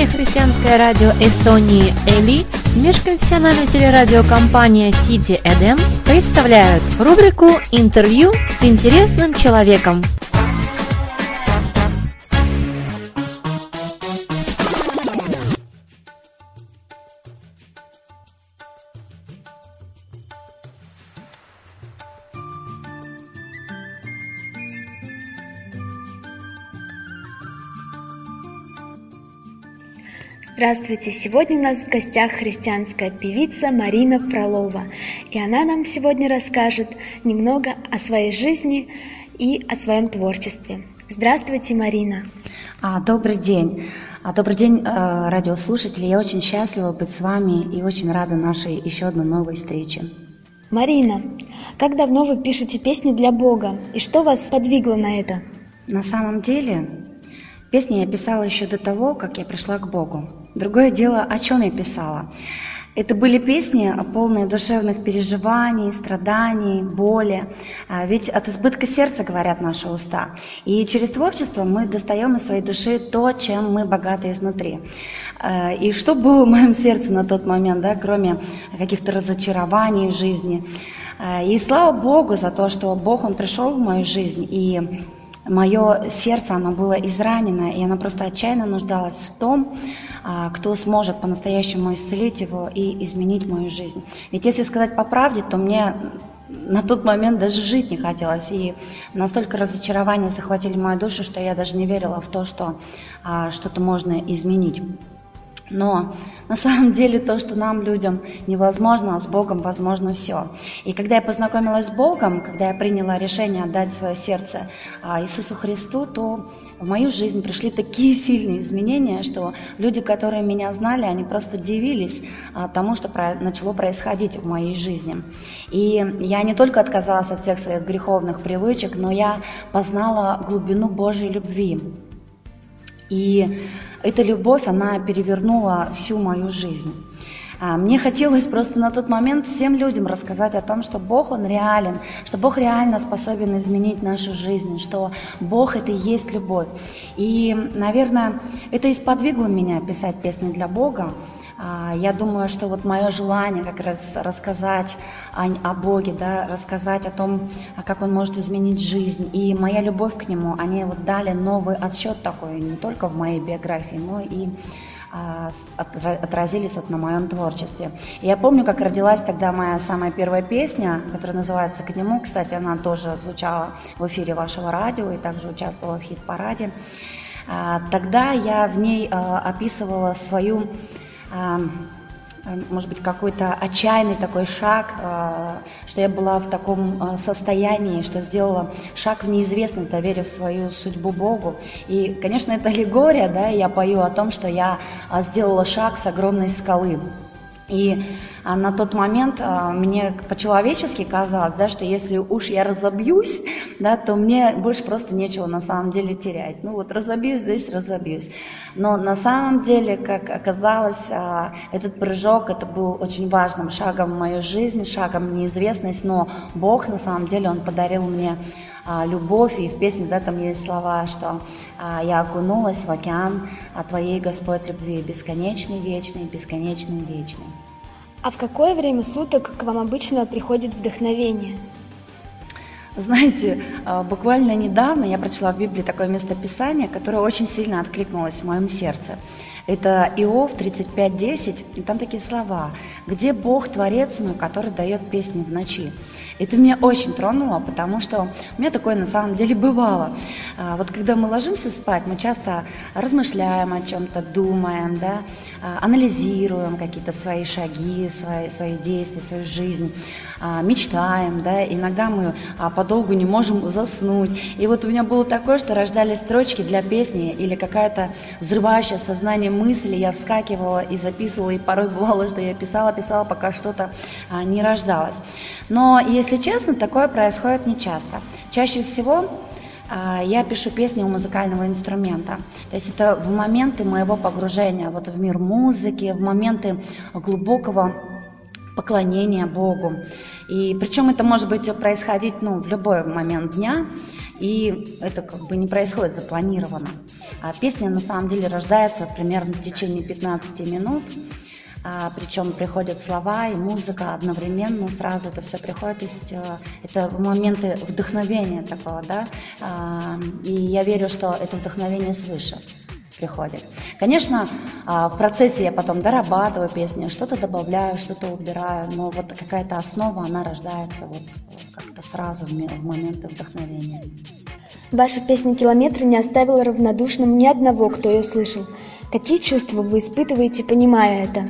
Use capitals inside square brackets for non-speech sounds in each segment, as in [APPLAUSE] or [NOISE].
Единое христианское радио Эстонии «Эли» межконфессиональная телерадиокомпания «Сити Эдем» представляют рубрику «Интервью с интересным человеком». Здравствуйте! Сегодня у нас в гостях христианская певица Марина Фролова. И она нам сегодня расскажет немного о своей жизни и о своем творчестве. Здравствуйте, Марина! А, добрый день! А, добрый день, э, радиослушатели! Я очень счастлива быть с вами и очень рада нашей еще одной новой встрече. Марина, как давно вы пишете песни для Бога и что вас подвигло на это? На самом деле, песни я писала еще до того, как я пришла к Богу. Другое дело, о чем я писала. Это были песни, полные душевных переживаний, страданий, боли. А ведь от избытка сердца говорят наши уста. И через творчество мы достаем из своей души то, чем мы богаты изнутри. А, и что было в моем сердце на тот момент, да, кроме каких-то разочарований в жизни. А, и слава Богу за то, что Бог, Он пришел в мою жизнь и мое сердце, оно было изранено, и оно просто отчаянно нуждалось в том, а, кто сможет по-настоящему исцелить его и изменить мою жизнь. Ведь если сказать по правде, то мне на тот момент даже жить не хотелось. И настолько разочарования захватили мою душу, что я даже не верила в то, что а, что-то можно изменить. Но на самом деле то, что нам, людям, невозможно, а с Богом возможно все. И когда я познакомилась с Богом, когда я приняла решение отдать свое сердце а, Иисусу Христу, то в мою жизнь пришли такие сильные изменения, что люди, которые меня знали, они просто дивились а, тому, что начало происходить в моей жизни. И я не только отказалась от всех своих греховных привычек, но я познала глубину Божьей любви. И эта любовь, она перевернула всю мою жизнь. А, мне хотелось просто на тот момент всем людям рассказать о том, что Бог, Он реален, что Бог реально способен изменить нашу жизнь, что Бог – это и есть любовь. И, наверное, это и сподвигло меня писать песни для Бога. А, я думаю, что вот мое желание как раз рассказать о, Боге, да, рассказать о том, как Он может изменить жизнь, и моя любовь к Нему, они вот дали новый отсчет такой не только в моей биографии, но и а, отразились вот на моем творчестве. Я помню, как родилась тогда моя самая первая песня, которая называется «К нему». Кстати, она тоже звучала в эфире вашего радио и также участвовала в хит-параде. А, тогда я в ней описывала свою может быть, какой-то отчаянный такой шаг, что я была в таком состоянии, что сделала шаг в неизвестность, доверив свою судьбу Богу. И, конечно, это аллегория, да, я пою о том, что я сделала шаг с огромной скалы. И а на тот момент а, мне по-человечески казалось, да, что если уж я разобьюсь, [LAUGHS] да, то мне больше просто нечего на самом деле терять. Ну вот разобьюсь, значит разобьюсь. Но на самом деле, как оказалось, а, этот прыжок, это был очень важным шагом в мою жизнь, шагом в неизвестность, но Бог на самом деле, Он подарил мне любовь, и в песне да, там есть слова, что а, я окунулась в океан а Твоей, Господь, любви, бесконечный, вечный, бесконечный, вечный. А в какое время суток к вам обычно приходит вдохновение? Знаете, а, буквально недавно я прочла в Библии такое местописание, которое очень сильно откликнулось в моем сердце. Это Иов 35.10, и там такие слова. «Где Бог, Творец мой, который дает песни в ночи?» Это меня очень тронуло, потому что у меня такое на самом деле бывало. А, вот когда мы ложимся спать, мы часто размышляем о чем-то, думаем, да, а, анализируем какие-то свои шаги, свои, свои действия, свою жизнь, а, мечтаем, да, иногда мы подолгу не можем заснуть. И вот у меня было такое, что рождались строчки для песни или какая-то взрывающая сознание мысли, я вскакивала и записывала, и порой бывало, что я писала, писала, пока что-то не рождалось. Но, если честно, такое происходит нечасто. Чаще всего а, я пишу песни у музыкального инструмента. То есть это в моменты моего погружения вот в мир музыки, в моменты глубокого поклонения Богу. И причем это может быть происходить ну, в любой момент дня, и это как бы не происходит запланированно. А песня на самом деле рождается примерно в течение 15 минут. А, причем приходят слова и музыка одновременно, сразу это все приходит. То есть а, это моменты вдохновения такого, да. А, и я верю, что это вдохновение свыше приходит. Конечно, а, в процессе я потом дорабатываю песни, что-то добавляю, что-то убираю, но вот какая-то основа, она рождается вот как-то сразу в моменты вдохновения. Ваша песня «Километры» не оставила равнодушным ни одного, кто ее слышал. Какие чувства вы испытываете, понимая это?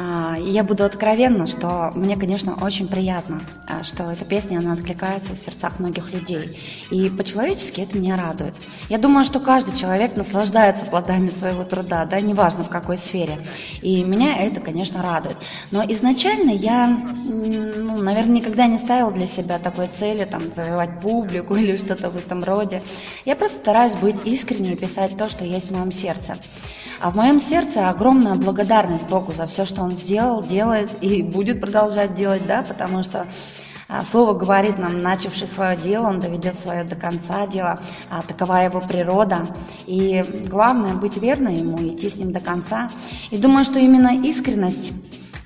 А, я буду откровенна, что мне, конечно, очень приятно, а, что эта песня, она откликается в сердцах многих людей. И по-человечески это меня радует. Я думаю, что каждый человек наслаждается плодами своего труда, да, неважно в какой сфере. И меня это, конечно, радует. Но изначально я, ну, наверное, никогда не ставила для себя такой цели, там, завоевать публику [LAUGHS] или что-то в этом роде. Я просто стараюсь быть искренней и писать то, что есть в моем сердце. А в моем сердце огромная благодарность Богу за все, что Он сделал, делает и будет продолжать делать, да, потому что а, Слово говорит нам, начавший свое дело, он доведет свое до конца дело, а такова его природа. И главное быть верным ему, идти с ним до конца. И думаю, что именно искренность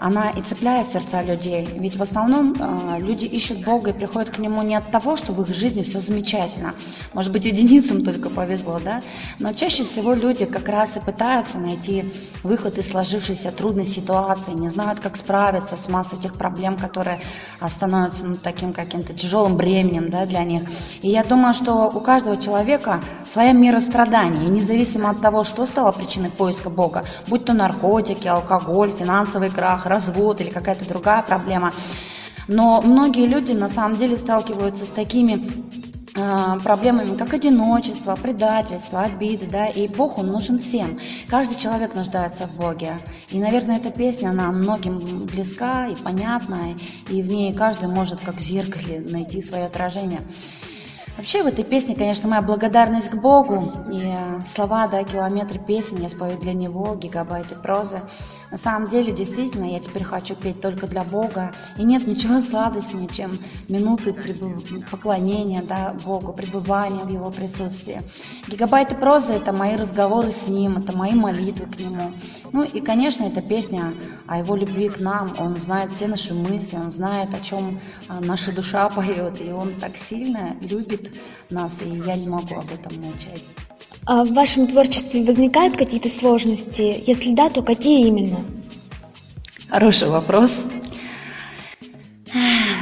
она и цепляет сердца людей. Ведь в основном э, люди ищут Бога и приходят к Нему не от того, что в их жизни все замечательно. Может быть, единицам только повезло, да? Но чаще всего люди как раз и пытаются найти выход из сложившейся трудной ситуации, не знают, как справиться с массой тех проблем, которые становятся ну, таким каким-то тяжелым бременем да, для них. И я думаю, что у каждого человека своя мера страданий, и независимо от того, что стало причиной поиска Бога, будь то наркотики, алкоголь, финансовый крах, развод или какая-то другая проблема. Но многие люди на самом деле сталкиваются с такими э, проблемами, как одиночество, предательство, обиды, да, и Бог, Он нужен всем. Каждый человек нуждается в Боге. И, наверное, эта песня, она многим близка и понятна, и в ней каждый может, как в зеркале, найти свое отражение. Вообще в этой песне, конечно, моя благодарность к Богу и э, слова, да, километры песен я спою для Него, гигабайты прозы. На самом деле, действительно, я теперь хочу петь только для Бога. И нет ничего сладостнее, чем минуты прибыв... поклонения да, Богу, пребывания в Его присутствии. Гигабайты прозы – это мои разговоры с Ним, это мои молитвы к Нему. Ну и, конечно, эта песня о Его любви к нам. Он знает все наши мысли, Он знает, о чем а, наша душа поет. И Он так сильно любит нас, и я не могу об этом молчать. А в вашем творчестве возникают какие-то сложности? Если да, то какие именно? Хороший вопрос.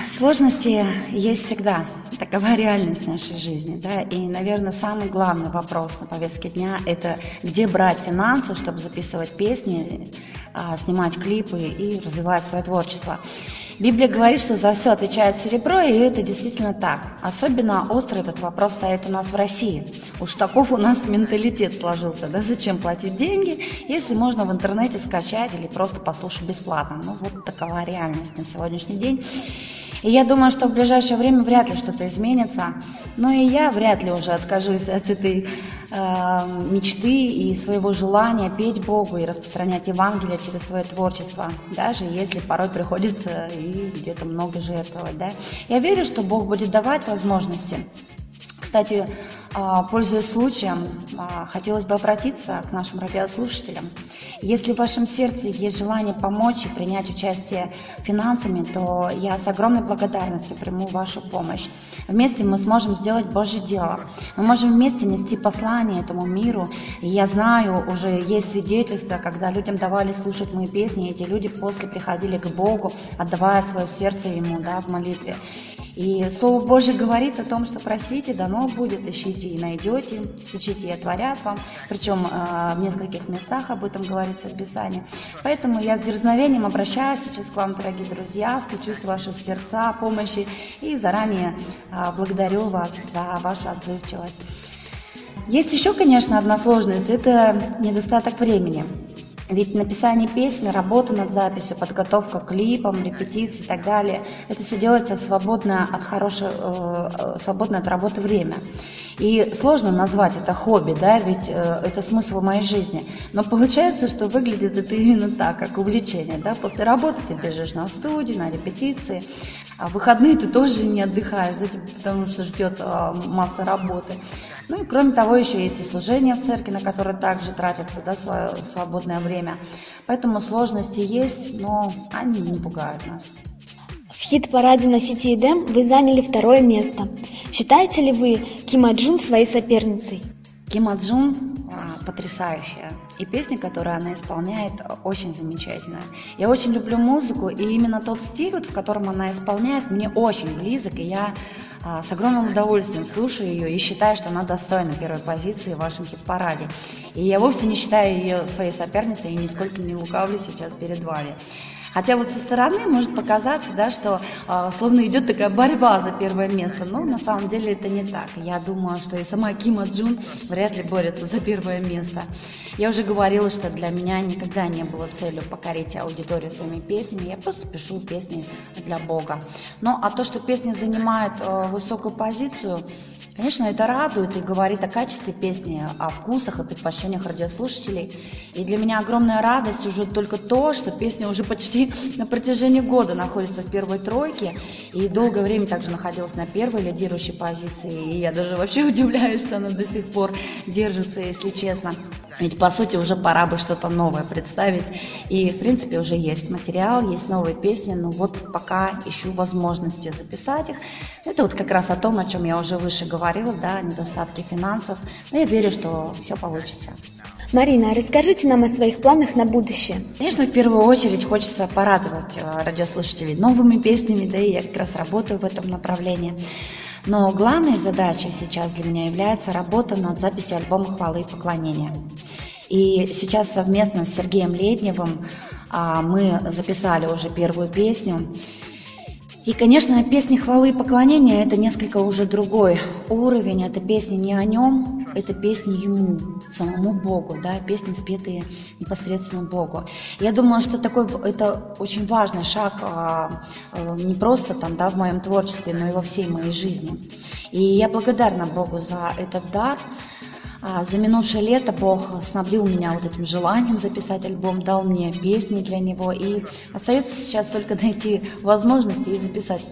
Сложности есть всегда. Такова реальность нашей жизни. Да? И, наверное, самый главный вопрос на повестке дня – это где брать финансы, чтобы записывать песни, а, снимать клипы и развивать свое творчество. Библия говорит, что за все отвечает серебро, и это действительно так. Особенно остро этот вопрос стоит у нас в России. Уж таков у нас менталитет сложился. Да зачем платить деньги, если можно в интернете скачать или просто послушать бесплатно? Ну вот такова реальность на сегодняшний день. И я думаю, что в ближайшее время вряд ли что-то изменится. Но и я вряд ли уже откажусь от этой э, мечты и своего желания петь Богу и распространять Евангелие через свое творчество, даже если порой приходится и где-то много жертвовать. Да? Я верю, что Бог будет давать возможности. Кстати, а, пользуясь случаем, а, хотелось бы обратиться к нашим радиослушателям. Если в вашем сердце есть желание помочь и принять участие финансами, то я с огромной благодарностью приму вашу помощь. Вместе мы сможем сделать Божье дело. Мы можем вместе нести послание этому миру. И я знаю, уже есть свидетельства, когда людям давали слушать мои песни, и эти люди после приходили к Богу, отдавая свое сердце Ему да, в молитве. И Слово Божье говорит о том, что просите, дано будет, ищите и найдете, стучите и отворят вам. Причем э, в нескольких местах об этом говорится в Писании. Поэтому я с дерзновением обращаюсь сейчас к вам, дорогие друзья, стучусь в ваши сердца помощи и заранее э, благодарю вас за вашу отзывчивость. Есть еще, конечно, одна сложность – это недостаток времени. Ведь написание песни, работа над записью, подготовка к клипам, репетиции и так далее, это все делается в свободное от, хорошего, э, свободное от работы время. И сложно назвать это хобби, да, ведь э, это смысл моей жизни. Но получается, что выглядит это именно так, как увлечение, да. После работы ты бежишь на студию, на репетиции, а в выходные ты тоже не отдыхаешь, да, потому что ждет э, масса работы. Ну и кроме того, еще есть и служение в церкви, на которое также тратится да, свое свободное время. Поэтому сложности есть, но они не пугают нас. В хит-параде на сети Эдем вы заняли второе место. Считаете ли вы Кима Джун своей соперницей? Кима Джун потрясающая. И песня, которую она исполняет, очень замечательная. Я очень люблю музыку, и именно тот стиль, в котором она исполняет, мне очень близок, и я а, с огромным удовольствием слушаю ее и считаю, что она достойна первой позиции в вашем хит-параде. И я вовсе не считаю ее своей соперницей и нисколько не лукавлю сейчас перед вами. Хотя вот со стороны может показаться, да, что э, словно идет такая борьба за первое место, но на самом деле это не так. Я думаю, что и сама Кима Джун вряд ли борется за первое место. Я уже говорила, что для меня никогда не было целью покорить аудиторию своими песнями. Я просто пишу песни для Бога. Ну, а то, что песня занимает э, высокую позицию, Конечно, это радует и говорит о качестве песни, о вкусах и предпочтениях радиослушателей. И для меня огромная радость уже только то, что песня уже почти [LAUGHS] на протяжении года находится в первой тройке. И долгое время также находилась на первой лидирующей позиции. И я даже вообще [LAUGHS] удивляюсь, что она до сих пор держится, если честно. Ведь, по сути, уже пора бы что-то новое представить. И, в принципе, уже есть материал, есть новые песни, но вот пока ищу возможности записать их. Это вот как раз о том, о чем я уже выше говорила, да, недостатки финансов. Но я верю, что все получится. Марина, расскажите нам о своих планах на будущее. Конечно, в первую очередь хочется порадовать э, радиослушателей новыми песнями, да и я как раз работаю в этом направлении. Но главной задачей сейчас для меня является работа над записью альбома «Хвалы и поклонения». И сейчас совместно с Сергеем Ледневым а, мы записали уже первую песню. И, конечно, песни хвалы и поклонения – это несколько уже другой уровень. Это песни не о нем, это песни ему, самому Богу, да, песни, спетые непосредственно Богу. Я думаю, что такой, это очень важный шаг а, а, не просто там, да, в моем творчестве, но и во всей моей жизни. И я благодарна Богу за этот дар, за минувшее лето Бог снабдил меня вот этим желанием записать альбом, дал мне песни для него, и остается сейчас только [LAUGHS] найти возможности и записать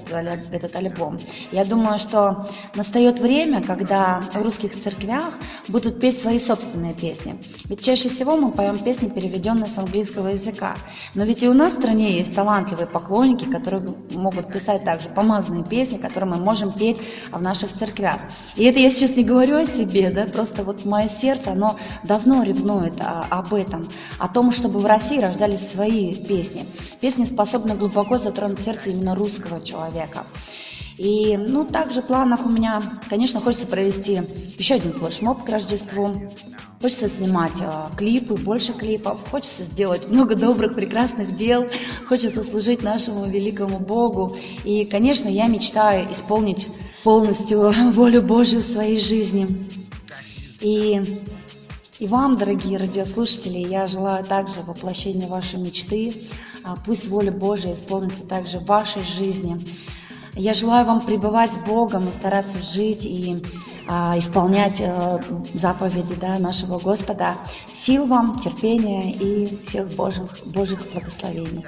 этот альбом. Я думаю, что настает время, когда в русских церквях будут петь свои собственные песни. Ведь чаще всего мы поем песни, переведенные с английского языка. Но ведь и у нас в стране есть талантливые поклонники, которые могут писать также помазанные песни, которые мы можем петь в наших церквях. И это я сейчас не говорю о себе, да, просто вот вот мое сердце, оно давно ревнует о, об этом, о том, чтобы в России рождались свои песни. Песни способны глубоко затронуть сердце именно русского человека. И, ну, также в планах у меня, конечно, хочется провести еще один флешмоб к Рождеству. Хочется снимать э, клипы, больше клипов. Хочется сделать много добрых, прекрасных дел. Хочется служить нашему великому Богу. И, конечно, я мечтаю исполнить полностью волю Божию в своей жизни. И, и вам, дорогие радиослушатели, я желаю также воплощения вашей мечты. А, пусть воля Божия исполнится также в вашей жизни. Я желаю вам пребывать с Богом и стараться жить и а, исполнять а, заповеди да, нашего Господа. Сил вам, терпения и всех Божьих, Божьих благословений.